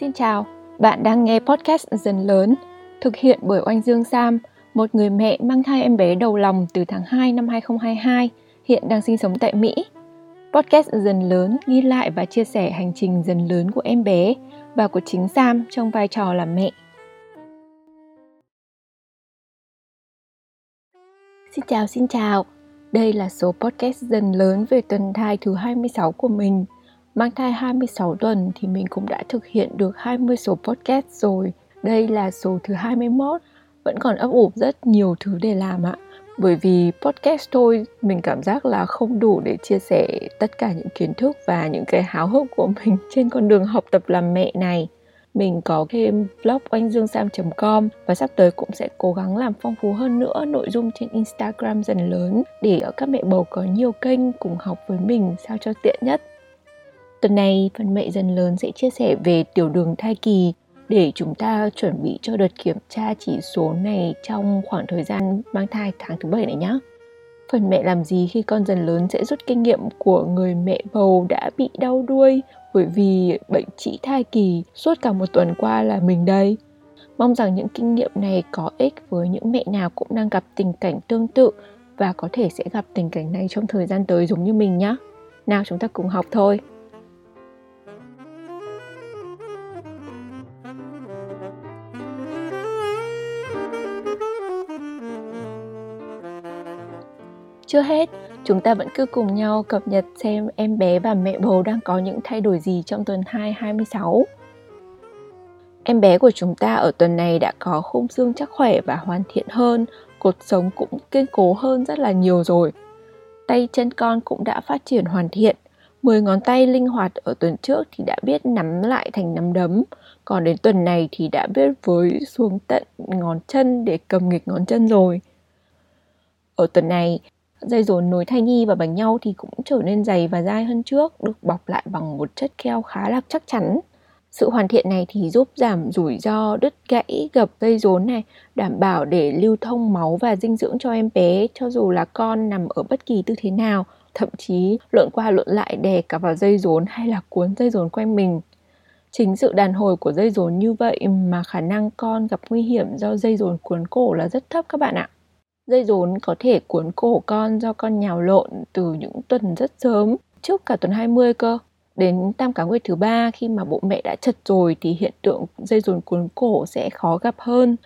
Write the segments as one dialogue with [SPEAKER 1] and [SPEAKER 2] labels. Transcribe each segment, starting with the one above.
[SPEAKER 1] Xin chào, bạn đang nghe podcast Dần Lớn, thực hiện bởi Oanh Dương Sam, một người mẹ mang thai em bé đầu lòng từ tháng 2 năm 2022, hiện đang sinh sống tại Mỹ. Podcast Dần Lớn ghi lại và chia sẻ hành trình dần lớn của em bé và của chính Sam trong vai trò là mẹ. Xin chào, xin chào. Đây là số podcast dần lớn về tuần thai thứ 26 của mình. Mang thai 26 tuần thì mình cũng đã thực hiện được 20 số podcast rồi. Đây là số thứ 21, vẫn còn ấp ủ rất nhiều thứ để làm ạ. Bởi vì podcast thôi mình cảm giác là không đủ để chia sẻ tất cả những kiến thức và những cái háo hức của mình trên con đường học tập làm mẹ này mình có thêm blog oanh dương sam.com và sắp tới cũng sẽ cố gắng làm phong phú hơn nữa nội dung trên Instagram dần lớn để các mẹ bầu có nhiều kênh cùng học với mình sao cho tiện nhất. Tuần này, phần mẹ dần lớn sẽ chia sẻ về tiểu đường thai kỳ để chúng ta chuẩn bị cho đợt kiểm tra chỉ số này trong khoảng thời gian mang thai tháng thứ bảy này nhé. Phần mẹ làm gì khi con dần lớn sẽ rút kinh nghiệm của người mẹ bầu đã bị đau đuôi bởi vì bệnh trĩ thai kỳ suốt cả một tuần qua là mình đây. Mong rằng những kinh nghiệm này có ích với những mẹ nào cũng đang gặp tình cảnh tương tự và có thể sẽ gặp tình cảnh này trong thời gian tới giống như mình nhé. Nào chúng ta cùng học thôi. Chưa hết, chúng ta vẫn cứ cùng nhau cập nhật xem em bé và mẹ bầu đang có những thay đổi gì trong tuần 2 26. Em bé của chúng ta ở tuần này đã có khung xương chắc khỏe và hoàn thiện hơn, cột sống cũng kiên cố hơn rất là nhiều rồi. Tay chân con cũng đã phát triển hoàn thiện. 10 ngón tay linh hoạt ở tuần trước thì đã biết nắm lại thành nắm đấm, còn đến tuần này thì đã biết với xuống tận ngón chân để cầm nghịch ngón chân rồi. Ở tuần này, dây rốn nối thai nhi và bánh nhau thì cũng trở nên dày và dai hơn trước, được bọc lại bằng một chất keo khá là chắc chắn. Sự hoàn thiện này thì giúp giảm rủi ro đứt gãy gập dây rốn này, đảm bảo để lưu thông máu và dinh dưỡng cho em bé cho dù là con nằm ở bất kỳ tư thế nào, thậm chí lượn qua lượn lại đè cả vào dây rốn hay là cuốn dây rốn quanh mình. Chính sự đàn hồi của dây rốn như vậy mà khả năng con gặp nguy hiểm do dây rốn cuốn cổ là rất thấp các bạn ạ. Dây rốn có thể cuốn cổ con do con nhào lộn từ những tuần rất sớm, trước cả tuần 20 cơ. Đến tam cá nguyệt thứ ba khi mà bộ mẹ đã chật rồi thì hiện tượng dây rốn cuốn cổ sẽ khó gặp hơn.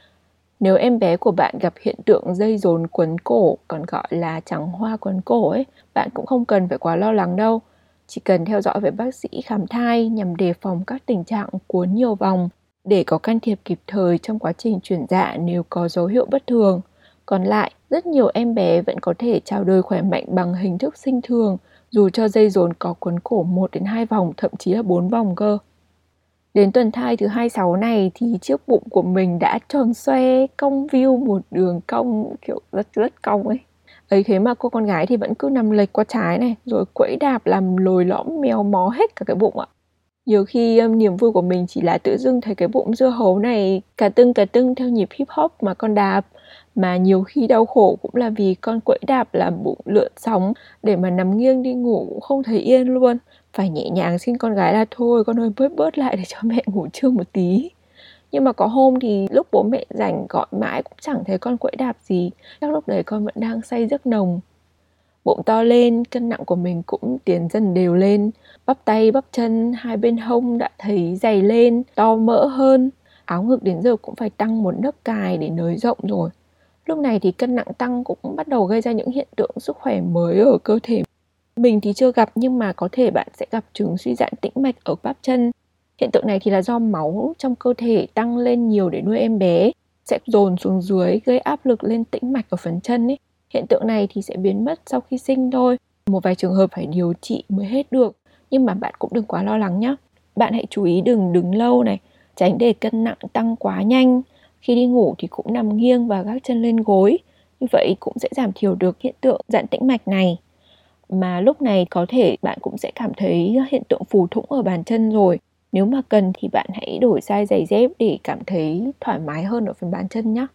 [SPEAKER 1] Nếu em bé của bạn gặp hiện tượng dây rốn cuốn cổ còn gọi là trắng hoa cuốn cổ ấy, bạn cũng không cần phải quá lo lắng đâu. Chỉ cần theo dõi với bác sĩ khám thai nhằm đề phòng các tình trạng cuốn nhiều vòng để có can thiệp kịp thời trong quá trình chuyển dạ nếu có dấu hiệu bất thường. Còn lại, rất nhiều em bé vẫn có thể chào đời khỏe mạnh bằng hình thức sinh thường, dù cho dây rốn có cuốn cổ 1 đến 2 vòng, thậm chí là 4 vòng cơ. Đến tuần thai thứ 26 này thì chiếc bụng của mình đã tròn xoe, cong view một đường cong kiểu rất rất cong ấy. Ấy thế mà cô con gái thì vẫn cứ nằm lệch qua trái này, rồi quẫy đạp làm lồi lõm mèo mó hết cả cái bụng ạ. Nhiều khi um, niềm vui của mình chỉ là tự dưng thấy cái bụng dưa hấu này cả tưng cả tưng theo nhịp hip hop mà con đạp mà nhiều khi đau khổ cũng là vì con quẫy đạp làm bụng lượn sóng, để mà nằm nghiêng đi ngủ cũng không thấy yên luôn. Phải nhẹ nhàng xin con gái là thôi, con ơi bớt bớt lại để cho mẹ ngủ trưa một tí. Nhưng mà có hôm thì lúc bố mẹ rảnh gọi mãi cũng chẳng thấy con quẫy đạp gì. Chắc lúc đấy con vẫn đang say giấc nồng. Bụng to lên, cân nặng của mình cũng tiến dần đều lên. Bắp tay, bắp chân, hai bên hông đã thấy dày lên, to mỡ hơn. Áo ngực đến giờ cũng phải tăng một nấc cài để nới rộng rồi. Lúc này thì cân nặng tăng cũng bắt đầu gây ra những hiện tượng sức khỏe mới ở cơ thể. Mình thì chưa gặp nhưng mà có thể bạn sẽ gặp chứng suy giãn tĩnh mạch ở bắp chân. Hiện tượng này thì là do máu trong cơ thể tăng lên nhiều để nuôi em bé, sẽ dồn xuống dưới gây áp lực lên tĩnh mạch ở phần chân ấy. Hiện tượng này thì sẽ biến mất sau khi sinh thôi. Một vài trường hợp phải điều trị mới hết được, nhưng mà bạn cũng đừng quá lo lắng nhé. Bạn hãy chú ý đừng đứng lâu này, tránh để cân nặng tăng quá nhanh khi đi ngủ thì cũng nằm nghiêng và gác chân lên gối. Như vậy cũng sẽ giảm thiểu được hiện tượng giãn tĩnh mạch này. Mà lúc này có thể bạn cũng sẽ cảm thấy hiện tượng phù thủng ở bàn chân rồi. Nếu mà cần thì bạn hãy đổi size giày dép để cảm thấy thoải mái hơn ở phần bàn chân nhé.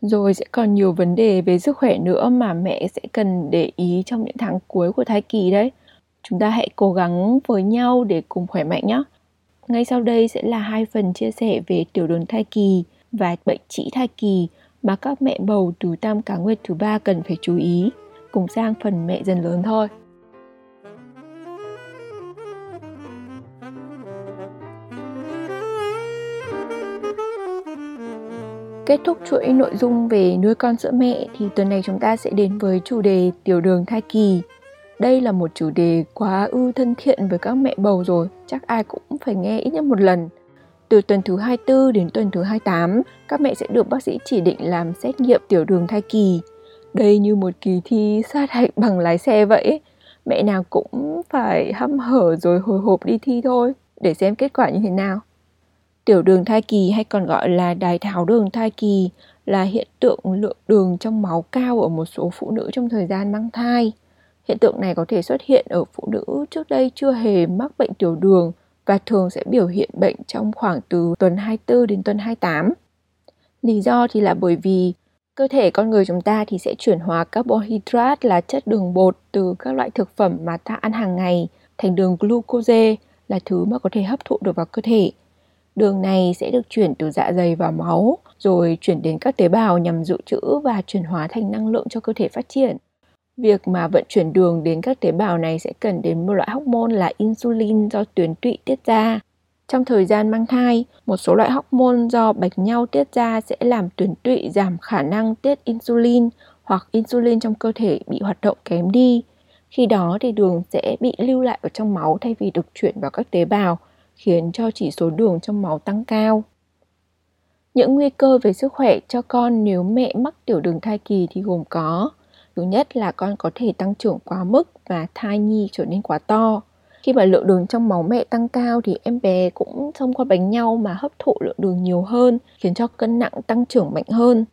[SPEAKER 1] Rồi sẽ còn nhiều vấn đề về sức khỏe nữa mà mẹ sẽ cần để ý trong những tháng cuối của thai kỳ đấy. Chúng ta hãy cố gắng với nhau để cùng khỏe mạnh nhé. Ngay sau đây sẽ là hai phần chia sẻ về tiểu đường thai kỳ và bệnh trĩ thai kỳ mà các mẹ bầu từ tam cá nguyệt thứ ba cần phải chú ý. Cùng sang phần mẹ dần lớn thôi. Kết thúc chuỗi nội dung về nuôi con sữa mẹ thì tuần này chúng ta sẽ đến với chủ đề tiểu đường thai kỳ. Đây là một chủ đề quá ư thân thiện với các mẹ bầu rồi, chắc ai cũng phải nghe ít nhất một lần. Từ tuần thứ 24 đến tuần thứ 28, các mẹ sẽ được bác sĩ chỉ định làm xét nghiệm tiểu đường thai kỳ. Đây như một kỳ thi sát hạch bằng lái xe vậy. Mẹ nào cũng phải hăm hở rồi hồi hộp đi thi thôi, để xem kết quả như thế nào. Tiểu đường thai kỳ hay còn gọi là đái tháo đường thai kỳ là hiện tượng lượng đường trong máu cao ở một số phụ nữ trong thời gian mang thai. Hiện tượng này có thể xuất hiện ở phụ nữ trước đây chưa hề mắc bệnh tiểu đường và thường sẽ biểu hiện bệnh trong khoảng từ tuần 24 đến tuần 28. Lý do thì là bởi vì cơ thể con người chúng ta thì sẽ chuyển hóa carbohydrate là chất đường bột từ các loại thực phẩm mà ta ăn hàng ngày thành đường glucose là thứ mà có thể hấp thụ được vào cơ thể. Đường này sẽ được chuyển từ dạ dày vào máu, rồi chuyển đến các tế bào nhằm dự trữ và chuyển hóa thành năng lượng cho cơ thể phát triển. Việc mà vận chuyển đường đến các tế bào này sẽ cần đến một loại hormone là insulin do tuyến tụy tiết ra. Trong thời gian mang thai, một số loại hormone do bạch nhau tiết ra sẽ làm tuyến tụy giảm khả năng tiết insulin hoặc insulin trong cơ thể bị hoạt động kém đi. Khi đó thì đường sẽ bị lưu lại ở trong máu thay vì được chuyển vào các tế bào, khiến cho chỉ số đường trong máu tăng cao. Những nguy cơ về sức khỏe cho con nếu mẹ mắc tiểu đường thai kỳ thì gồm có Thứ nhất là con có thể tăng trưởng quá mức và thai nhi trở nên quá to. Khi mà lượng đường trong máu mẹ tăng cao thì em bé cũng thông qua bánh nhau mà hấp thụ lượng đường nhiều hơn, khiến cho cân nặng tăng trưởng mạnh hơn.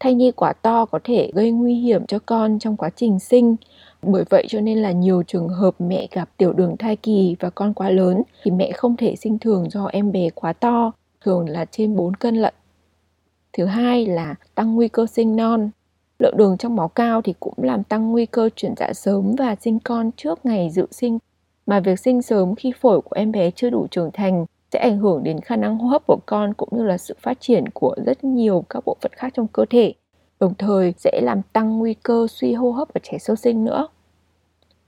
[SPEAKER 1] Thai nhi quá to có thể gây nguy hiểm cho con trong quá trình sinh. Bởi vậy cho nên là nhiều trường hợp mẹ gặp tiểu đường thai kỳ và con quá lớn thì mẹ không thể sinh thường do em bé quá to, thường là trên 4 cân lận. Thứ hai là tăng nguy cơ sinh non. Lượng đường trong máu cao thì cũng làm tăng nguy cơ chuyển dạ sớm và sinh con trước ngày dự sinh. Mà việc sinh sớm khi phổi của em bé chưa đủ trưởng thành sẽ ảnh hưởng đến khả năng hô hấp của con cũng như là sự phát triển của rất nhiều các bộ phận khác trong cơ thể. Đồng thời sẽ làm tăng nguy cơ suy hô hấp ở trẻ sơ sinh nữa.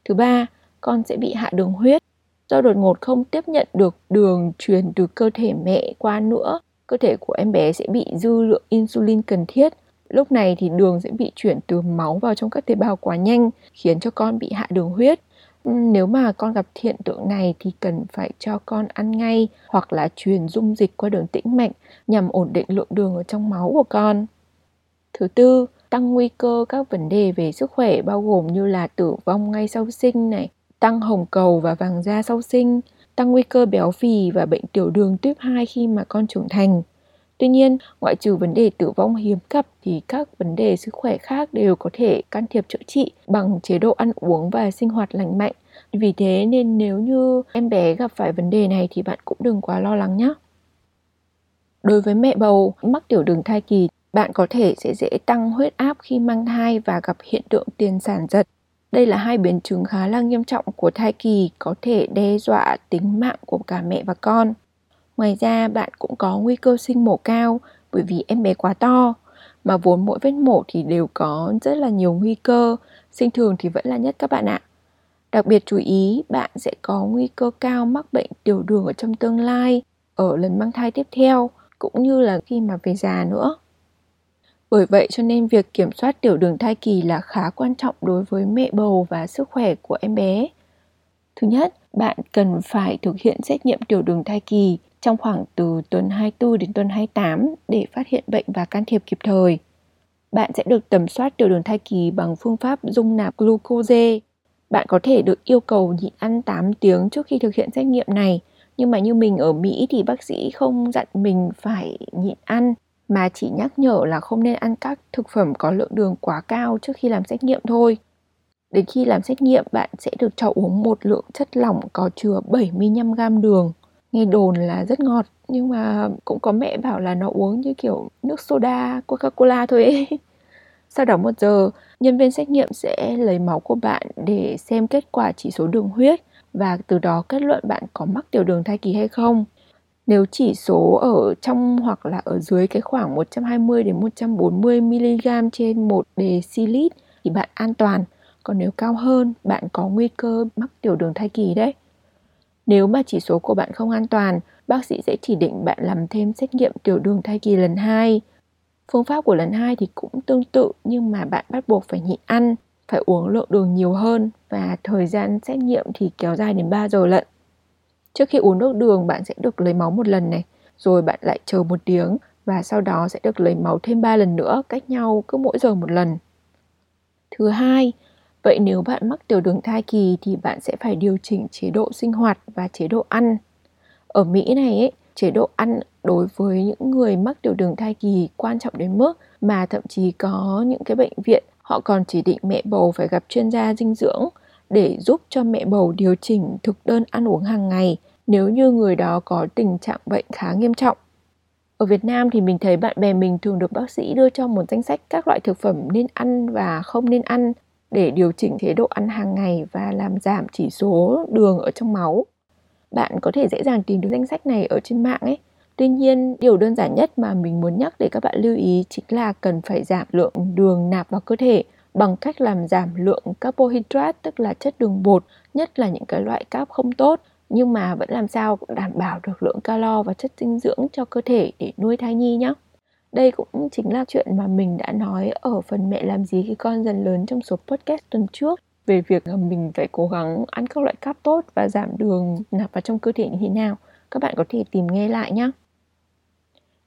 [SPEAKER 1] Thứ ba, con sẽ bị hạ đường huyết. Do đột ngột không tiếp nhận được đường truyền từ cơ thể mẹ qua nữa, cơ thể của em bé sẽ bị dư lượng insulin cần thiết Lúc này thì đường sẽ bị chuyển từ máu vào trong các tế bào quá nhanh, khiến cho con bị hạ đường huyết. Ừ, nếu mà con gặp hiện tượng này thì cần phải cho con ăn ngay hoặc là truyền dung dịch qua đường tĩnh mạch nhằm ổn định lượng đường ở trong máu của con. Thứ tư, tăng nguy cơ các vấn đề về sức khỏe bao gồm như là tử vong ngay sau sinh này, tăng hồng cầu và vàng da sau sinh, tăng nguy cơ béo phì và bệnh tiểu đường tuyếp 2 khi mà con trưởng thành, Tuy nhiên, ngoại trừ vấn đề tử vong hiếm gặp thì các vấn đề sức khỏe khác đều có thể can thiệp chữa trị bằng chế độ ăn uống và sinh hoạt lành mạnh. Vì thế nên nếu như em bé gặp phải vấn đề này thì bạn cũng đừng quá lo lắng nhé. Đối với mẹ bầu mắc tiểu đường thai kỳ, bạn có thể sẽ dễ tăng huyết áp khi mang thai và gặp hiện tượng tiền sản giật. Đây là hai biến chứng khá là nghiêm trọng của thai kỳ có thể đe dọa tính mạng của cả mẹ và con. Ngoài ra bạn cũng có nguy cơ sinh mổ cao bởi vì em bé quá to mà vốn mỗi vết mổ thì đều có rất là nhiều nguy cơ, sinh thường thì vẫn là nhất các bạn ạ. Đặc biệt chú ý bạn sẽ có nguy cơ cao mắc bệnh tiểu đường ở trong tương lai, ở lần mang thai tiếp theo cũng như là khi mà về già nữa. Bởi vậy cho nên việc kiểm soát tiểu đường thai kỳ là khá quan trọng đối với mẹ bầu và sức khỏe của em bé. Thứ nhất, bạn cần phải thực hiện xét nghiệm tiểu đường thai kỳ trong khoảng từ tuần 24 đến tuần 28 để phát hiện bệnh và can thiệp kịp thời. Bạn sẽ được tầm soát tiểu đường thai kỳ bằng phương pháp dung nạp glucose. Bạn có thể được yêu cầu nhịn ăn 8 tiếng trước khi thực hiện xét nghiệm này, nhưng mà như mình ở Mỹ thì bác sĩ không dặn mình phải nhịn ăn mà chỉ nhắc nhở là không nên ăn các thực phẩm có lượng đường quá cao trước khi làm xét nghiệm thôi. Đến khi làm xét nghiệm, bạn sẽ được cho uống một lượng chất lỏng có chứa 75 g đường nghe đồn là rất ngọt nhưng mà cũng có mẹ bảo là nó uống như kiểu nước soda coca cola thôi ấy sau đó một giờ nhân viên xét nghiệm sẽ lấy máu của bạn để xem kết quả chỉ số đường huyết và từ đó kết luận bạn có mắc tiểu đường thai kỳ hay không Nếu chỉ số ở trong hoặc là ở dưới cái khoảng 120 đến 140 mg trên 1 dl thì bạn an toàn. Còn nếu cao hơn, bạn có nguy cơ mắc tiểu đường thai kỳ đấy. Nếu mà chỉ số của bạn không an toàn, bác sĩ sẽ chỉ định bạn làm thêm xét nghiệm tiểu đường thai kỳ lần 2. Phương pháp của lần 2 thì cũng tương tự nhưng mà bạn bắt buộc phải nhịn ăn, phải uống lượng đường nhiều hơn và thời gian xét nghiệm thì kéo dài đến 3 giờ lận. Trước khi uống nước đường bạn sẽ được lấy máu một lần này, rồi bạn lại chờ một tiếng và sau đó sẽ được lấy máu thêm 3 lần nữa, cách nhau cứ mỗi giờ một lần. Thứ hai, vậy nếu bạn mắc tiểu đường thai kỳ thì bạn sẽ phải điều chỉnh chế độ sinh hoạt và chế độ ăn. Ở Mỹ này ấy, chế độ ăn đối với những người mắc tiểu đường thai kỳ quan trọng đến mức mà thậm chí có những cái bệnh viện họ còn chỉ định mẹ bầu phải gặp chuyên gia dinh dưỡng để giúp cho mẹ bầu điều chỉnh thực đơn ăn uống hàng ngày nếu như người đó có tình trạng bệnh khá nghiêm trọng. Ở Việt Nam thì mình thấy bạn bè mình thường được bác sĩ đưa cho một danh sách các loại thực phẩm nên ăn và không nên ăn để điều chỉnh chế độ ăn hàng ngày và làm giảm chỉ số đường ở trong máu. Bạn có thể dễ dàng tìm được danh sách này ở trên mạng ấy. Tuy nhiên, điều đơn giản nhất mà mình muốn nhắc để các bạn lưu ý chính là cần phải giảm lượng đường nạp vào cơ thể bằng cách làm giảm lượng carbohydrate tức là chất đường bột, nhất là những cái loại carb không tốt nhưng mà vẫn làm sao đảm bảo được lượng calo và chất dinh dưỡng cho cơ thể để nuôi thai nhi nhé. Đây cũng chính là chuyện mà mình đã nói ở phần mẹ làm gì khi con dần lớn trong số podcast tuần trước về việc mình phải cố gắng ăn các loại cáp tốt và giảm đường nạp vào trong cơ thể như thế nào. Các bạn có thể tìm nghe lại nhé.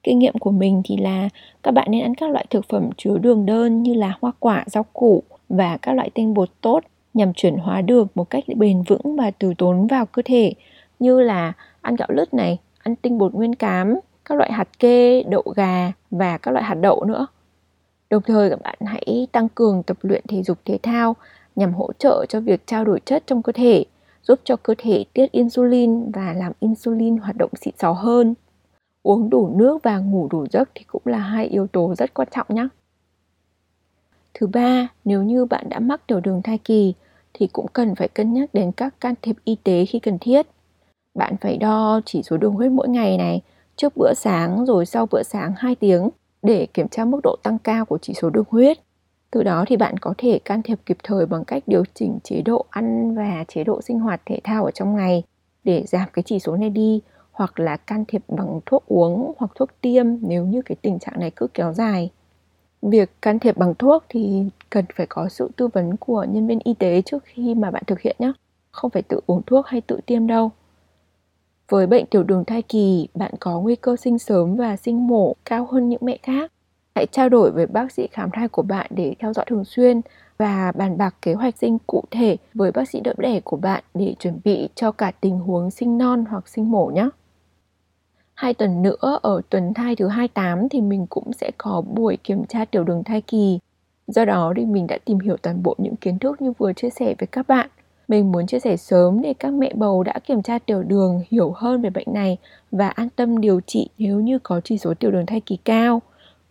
[SPEAKER 1] Kinh nghiệm của mình thì là các bạn nên ăn các loại thực phẩm chứa đường đơn như là hoa quả, rau củ và các loại tinh bột tốt nhằm chuyển hóa đường một cách bền vững và từ tốn vào cơ thể như là ăn gạo lứt này, ăn tinh bột nguyên cám, các loại hạt kê, đậu gà và các loại hạt đậu nữa. Đồng thời các bạn hãy tăng cường tập luyện thể dục thể thao nhằm hỗ trợ cho việc trao đổi chất trong cơ thể, giúp cho cơ thể tiết insulin và làm insulin hoạt động xịn sò hơn. Uống đủ nước và ngủ đủ giấc thì cũng là hai yếu tố rất quan trọng nhé. Thứ ba, nếu như bạn đã mắc tiểu đường thai kỳ thì cũng cần phải cân nhắc đến các can thiệp y tế khi cần thiết. Bạn phải đo chỉ số đường huyết mỗi ngày này, trước bữa sáng rồi sau bữa sáng 2 tiếng để kiểm tra mức độ tăng cao của chỉ số đường huyết. Từ đó thì bạn có thể can thiệp kịp thời bằng cách điều chỉnh chế độ ăn và chế độ sinh hoạt thể thao ở trong ngày để giảm cái chỉ số này đi, hoặc là can thiệp bằng thuốc uống hoặc thuốc tiêm nếu như cái tình trạng này cứ kéo dài. Việc can thiệp bằng thuốc thì cần phải có sự tư vấn của nhân viên y tế trước khi mà bạn thực hiện nhé. Không phải tự uống thuốc hay tự tiêm đâu. Với bệnh tiểu đường thai kỳ, bạn có nguy cơ sinh sớm và sinh mổ cao hơn những mẹ khác. Hãy trao đổi với bác sĩ khám thai của bạn để theo dõi thường xuyên và bàn bạc kế hoạch sinh cụ thể với bác sĩ đỡ đẻ của bạn để chuẩn bị cho cả tình huống sinh non hoặc sinh mổ nhé. Hai tuần nữa ở tuần thai thứ 28 thì mình cũng sẽ có buổi kiểm tra tiểu đường thai kỳ. Do đó thì mình đã tìm hiểu toàn bộ những kiến thức như vừa chia sẻ với các bạn. Mình muốn chia sẻ sớm để các mẹ bầu đã kiểm tra tiểu đường hiểu hơn về bệnh này và an tâm điều trị nếu như có chỉ số tiểu đường thai kỳ cao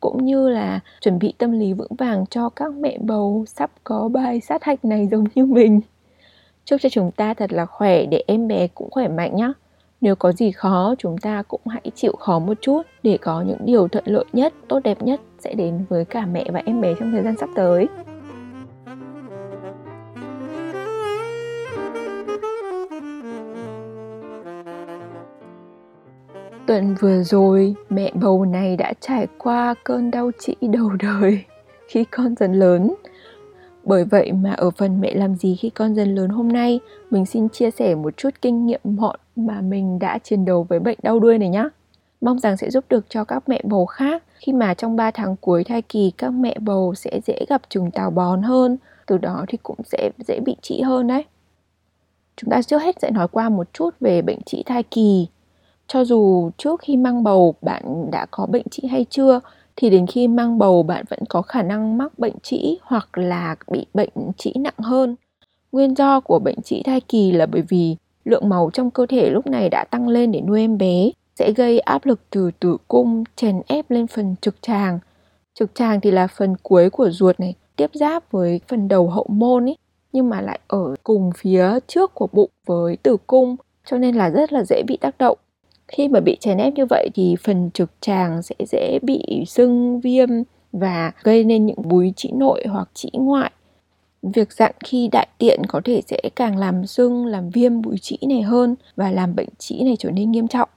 [SPEAKER 1] cũng như là chuẩn bị tâm lý vững vàng cho các mẹ bầu sắp có bài sát hạch này giống như mình. Chúc cho chúng ta thật là khỏe để em bé cũng khỏe mạnh nhé. Nếu có gì khó, chúng ta cũng hãy chịu khó một chút để có những điều thuận lợi nhất, tốt đẹp nhất sẽ đến với cả mẹ và em bé trong thời gian sắp tới. Tuần vừa rồi, mẹ bầu này đã trải qua cơn đau trĩ đầu đời khi con dần lớn. Bởi vậy mà ở phần mẹ làm gì khi con dần lớn hôm nay, mình xin chia sẻ một chút kinh nghiệm mọn mà mình đã chiến đấu với bệnh đau đuôi này nhé. Mong rằng sẽ giúp được cho các mẹ bầu khác khi mà trong 3 tháng cuối thai kỳ các mẹ bầu sẽ dễ gặp trùng tào bón hơn, từ đó thì cũng sẽ dễ bị trĩ hơn đấy. Chúng ta trước hết sẽ nói qua một chút về bệnh trĩ thai kỳ. Cho dù trước khi mang bầu bạn đã có bệnh trĩ hay chưa thì đến khi mang bầu bạn vẫn có khả năng mắc bệnh trĩ hoặc là bị bệnh trĩ nặng hơn. Nguyên do của bệnh trĩ thai kỳ là bởi vì lượng máu trong cơ thể lúc này đã tăng lên để nuôi em bé, sẽ gây áp lực từ tử cung chèn ép lên phần trực tràng. Trực tràng thì là phần cuối của ruột này, tiếp giáp với phần đầu hậu môn ấy, nhưng mà lại ở cùng phía trước của bụng với tử cung, cho nên là rất là dễ bị tác động khi mà bị chèn ép như vậy thì phần trực tràng sẽ dễ bị sưng, viêm và gây nên những búi trĩ nội hoặc trĩ ngoại. Việc dặn khi đại tiện có thể sẽ càng làm sưng, làm viêm bụi trĩ này hơn và làm bệnh trĩ này trở nên nghiêm trọng.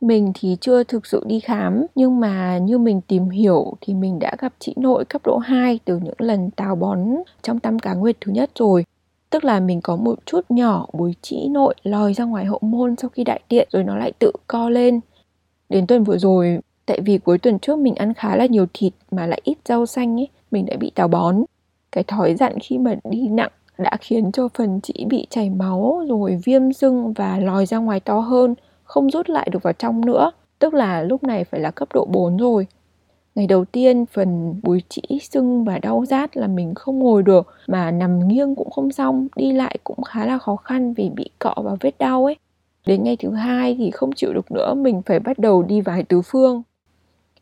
[SPEAKER 1] Mình thì chưa thực sự đi khám, nhưng mà như mình tìm hiểu thì mình đã gặp trĩ nội cấp độ 2 từ những lần tào bón trong tam cá nguyệt thứ nhất rồi tức là mình có một chút nhỏ búi trĩ nội lòi ra ngoài hậu môn sau khi đại tiện rồi nó lại tự co lên. Đến tuần vừa rồi, tại vì cuối tuần trước mình ăn khá là nhiều thịt mà lại ít rau xanh ấy, mình đã bị táo bón. Cái thói dặn khi mà đi nặng đã khiến cho phần chỉ bị chảy máu rồi viêm sưng và lòi ra ngoài to hơn, không rút lại được vào trong nữa. Tức là lúc này phải là cấp độ 4 rồi ngày đầu tiên, phần búi trĩ, sưng và đau rát là mình không ngồi được, mà nằm nghiêng cũng không xong, đi lại cũng khá là khó khăn vì bị cọ vào vết đau ấy. Đến ngày thứ hai thì không chịu được nữa, mình phải bắt đầu đi vài tứ phương.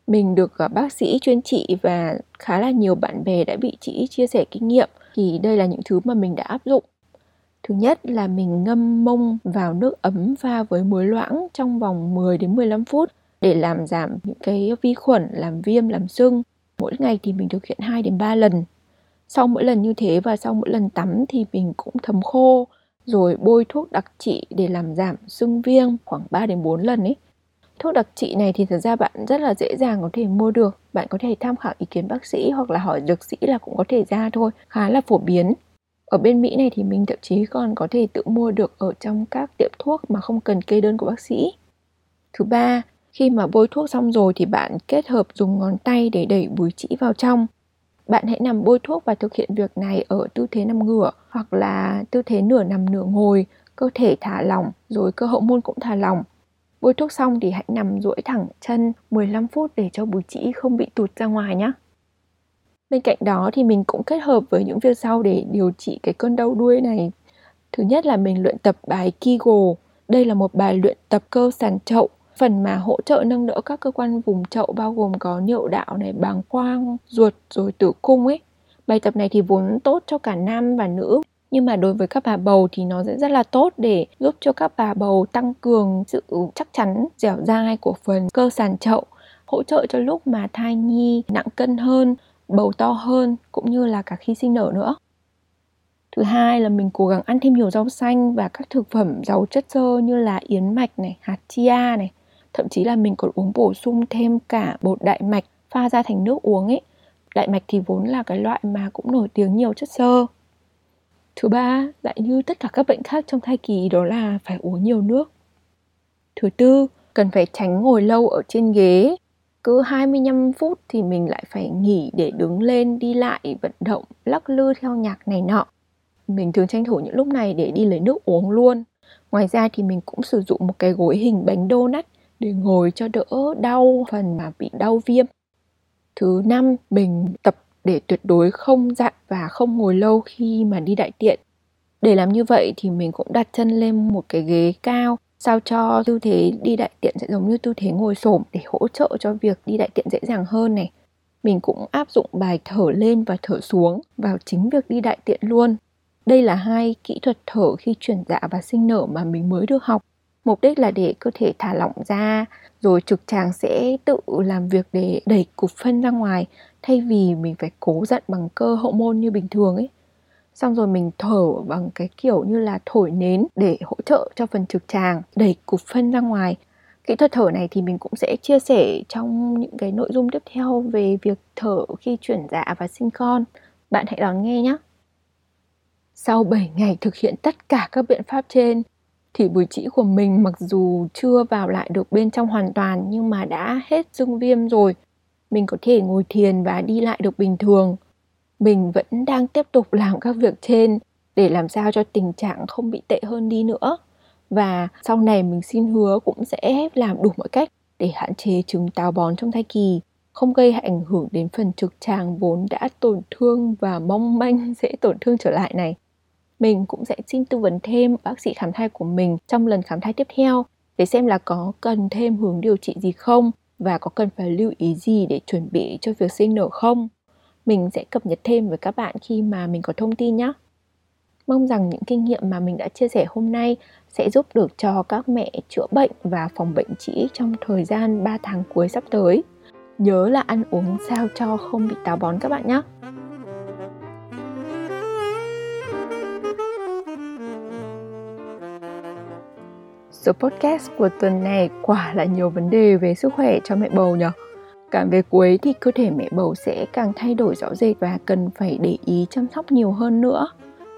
[SPEAKER 1] Mình được gặp bác sĩ chuyên trị và khá là nhiều bạn bè đã bị chị chia sẻ kinh nghiệm, thì đây là những thứ mà mình đã áp dụng. Thứ nhất là mình ngâm mông vào nước ấm pha với muối loãng trong vòng 10 đến 15 phút để làm giảm những cái vi khuẩn làm viêm làm sưng. Mỗi ngày thì mình thực hiện 2 đến 3 lần. Sau mỗi lần như thế và sau mỗi lần tắm thì mình cũng thấm khô rồi bôi thuốc đặc trị để làm giảm sưng viêm khoảng 3 đến 4 lần ấy. Thuốc đặc trị này thì thật ra bạn rất là dễ dàng có thể mua được. Bạn có thể tham khảo ý kiến bác sĩ hoặc là hỏi dược sĩ là cũng có thể ra thôi, khá là phổ biến. Ở bên Mỹ này thì mình thậm chí còn có thể tự mua được ở trong các tiệm thuốc mà không cần kê đơn của bác sĩ. Thứ ba, khi mà bôi thuốc xong rồi thì bạn kết hợp dùng ngón tay để đẩy búi chỉ vào trong. Bạn hãy nằm bôi thuốc và thực hiện việc này ở tư thế nằm ngửa hoặc là tư thế nửa nằm nửa ngồi, cơ thể thả lỏng rồi cơ hậu môn cũng thả lỏng Bôi thuốc xong thì hãy nằm duỗi thẳng chân 15 phút để cho búi chỉ không bị tụt ra ngoài nhé. Bên cạnh đó thì mình cũng kết hợp với những việc sau để điều trị cái cơn đau đuôi này. Thứ nhất là mình luyện tập bài Kegel. Đây là một bài luyện tập cơ sàn chậu, phần mà hỗ trợ nâng đỡ các cơ quan vùng chậu bao gồm có niệu đạo này, bàng quang, ruột rồi tử cung ấy. Bài tập này thì vốn tốt cho cả nam và nữ nhưng mà đối với các bà bầu thì nó sẽ rất là tốt để giúp cho các bà bầu tăng cường sự chắc chắn dẻo dai của phần cơ sàn chậu hỗ trợ cho lúc mà thai nhi nặng cân hơn bầu to hơn cũng như là cả khi sinh nở nữa thứ hai là mình cố gắng ăn thêm nhiều rau xanh và các thực phẩm giàu chất xơ như là yến mạch này hạt chia này thậm chí là mình còn uống bổ sung thêm cả bột đại mạch pha ra thành nước uống ấy đại mạch thì vốn là cái loại mà cũng nổi tiếng nhiều chất xơ Thứ ba, lại như tất cả các bệnh khác trong thai kỳ đó là phải uống nhiều nước. Thứ tư, cần phải tránh ngồi lâu ở trên ghế. Cứ 25 phút thì mình lại phải nghỉ để đứng lên, đi lại, vận động, lắc lư theo nhạc này nọ. Mình thường tranh thủ những lúc này để đi lấy nước uống luôn. Ngoài ra thì mình cũng sử dụng một cái gối hình bánh donut để ngồi cho đỡ đau phần mà bị đau viêm. Thứ năm, mình tập để tuyệt đối không dặn và không ngồi lâu khi mà đi đại tiện. Để làm như vậy thì mình cũng đặt chân lên một cái ghế cao sao cho tư thế đi đại tiện sẽ giống như tư thế ngồi xổm để hỗ trợ cho việc đi đại tiện dễ dàng hơn này. Mình cũng áp dụng bài thở lên và thở xuống vào chính việc đi đại tiện luôn. Đây là hai kỹ thuật thở khi chuyển dạ và sinh nở mà mình mới được học. Mục đích là để cơ thể thả lỏng ra, rồi trực tràng sẽ tự làm việc để đẩy cục phân ra ngoài thay vì mình phải cố giận bằng cơ hậu môn như bình thường ấy. Xong rồi mình thở bằng cái kiểu như là thổi nến để hỗ trợ cho phần trực tràng đẩy cục phân ra ngoài. Kỹ thuật thở này thì mình cũng sẽ chia sẻ trong những cái nội dung tiếp theo về việc thở khi chuyển dạ và sinh con. Bạn hãy đón nghe nhé. Sau 7 ngày thực hiện tất cả các biện pháp trên thì bùi trĩ của mình mặc dù chưa vào lại được bên trong hoàn toàn, nhưng mà đã hết dương viêm rồi. Mình có thể ngồi thiền và đi lại được bình thường. Mình vẫn đang tiếp tục làm các việc trên để làm sao cho tình trạng không bị tệ hơn đi nữa. Và sau này mình xin hứa cũng sẽ làm đủ mọi cách để hạn chế chứng táo bón trong thai kỳ, không gây ảnh hưởng đến phần trực tràng vốn đã tổn thương và mong manh dễ tổn thương trở lại này mình cũng sẽ xin tư vấn thêm bác sĩ khám thai của mình trong lần khám thai tiếp theo để xem là có cần thêm hướng điều trị gì không và có cần phải lưu ý gì để chuẩn bị cho việc sinh nở không. Mình sẽ cập nhật thêm với các bạn khi mà mình có thông tin nhé. Mong rằng những kinh nghiệm mà mình đã chia sẻ hôm nay sẽ giúp được cho các mẹ chữa bệnh và phòng bệnh trĩ trong thời gian 3 tháng cuối sắp tới. Nhớ là ăn uống sao cho không bị táo bón các bạn nhé. Số podcast của tuần này quả là nhiều vấn đề về sức khỏe cho mẹ bầu nhỉ. Càng về cuối thì cơ thể mẹ bầu sẽ càng thay đổi rõ rệt và cần phải để ý chăm sóc nhiều hơn nữa.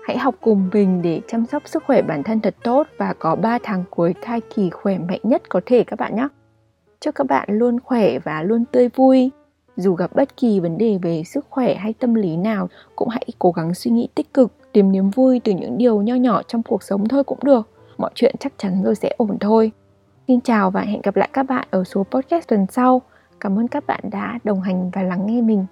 [SPEAKER 1] Hãy học cùng mình để chăm sóc sức khỏe bản thân thật tốt và có 3 tháng cuối thai kỳ khỏe mạnh nhất có thể các bạn nhé. Chúc các bạn luôn khỏe và luôn tươi vui. Dù gặp bất kỳ vấn đề về sức khỏe hay tâm lý nào, cũng hãy cố gắng suy nghĩ tích cực, tìm niềm vui từ những điều nho nhỏ trong cuộc sống thôi cũng được. Mọi chuyện chắc chắn rồi sẽ ổn thôi. Xin chào và hẹn gặp lại các bạn ở số podcast tuần sau. Cảm ơn các bạn đã đồng hành và lắng nghe mình.